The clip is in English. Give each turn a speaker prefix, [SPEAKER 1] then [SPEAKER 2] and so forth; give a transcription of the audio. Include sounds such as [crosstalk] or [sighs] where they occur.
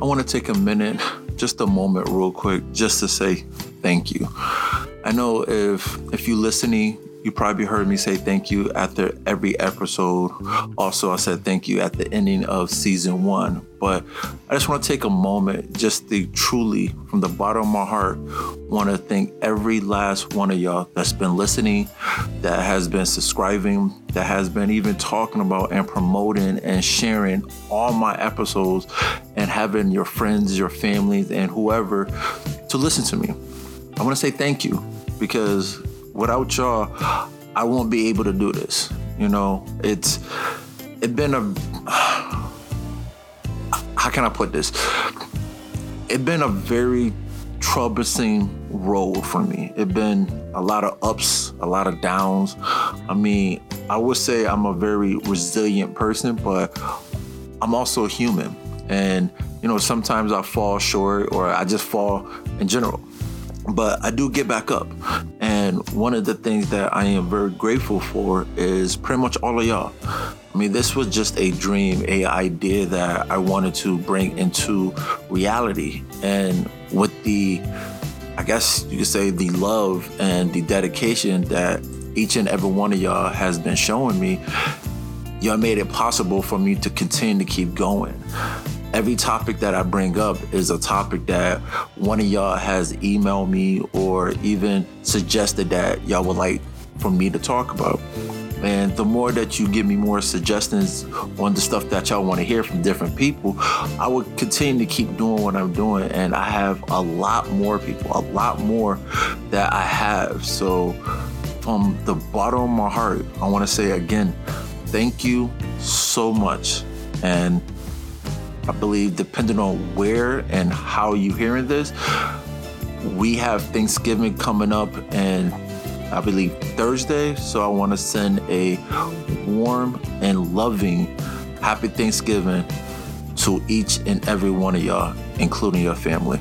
[SPEAKER 1] I want to take a minute, just a moment, real quick, just to say thank you. I know if if you listening, you probably heard me say thank you after every episode. Also, I said thank you at the ending of season one. But I just want to take a moment just to truly, from the bottom of my heart, want to thank every last one of y'all that's been listening, that has been subscribing, that has been even talking about and promoting and sharing all my episodes and having your friends, your families, and whoever to listen to me. I want to say thank you because without y'all, I won't be able to do this. You know, it's it been a [sighs] how can I put this? It's been a very troublesome road for me. It's been a lot of ups, a lot of downs. I mean, I would say I'm a very resilient person, but I'm also human. And you know, sometimes I fall short or I just fall in general. But I do get back up. And one of the things that I am very grateful for is pretty much all of y'all. I mean, this was just a dream, a idea that I wanted to bring into reality. And with the, I guess you could say, the love and the dedication that each and every one of y'all has been showing me, y'all made it possible for me to continue to keep going every topic that I bring up is a topic that one of y'all has emailed me or even suggested that y'all would like for me to talk about. And the more that you give me more suggestions on the stuff that y'all want to hear from different people, I will continue to keep doing what I'm doing. And I have a lot more people, a lot more that I have. So, from the bottom of my heart, I want to say again, thank you so much. And I believe depending on where and how you're hearing this, we have Thanksgiving coming up and I believe Thursday. So I want to send a warm and loving happy Thanksgiving to each and every one of y'all, including your family.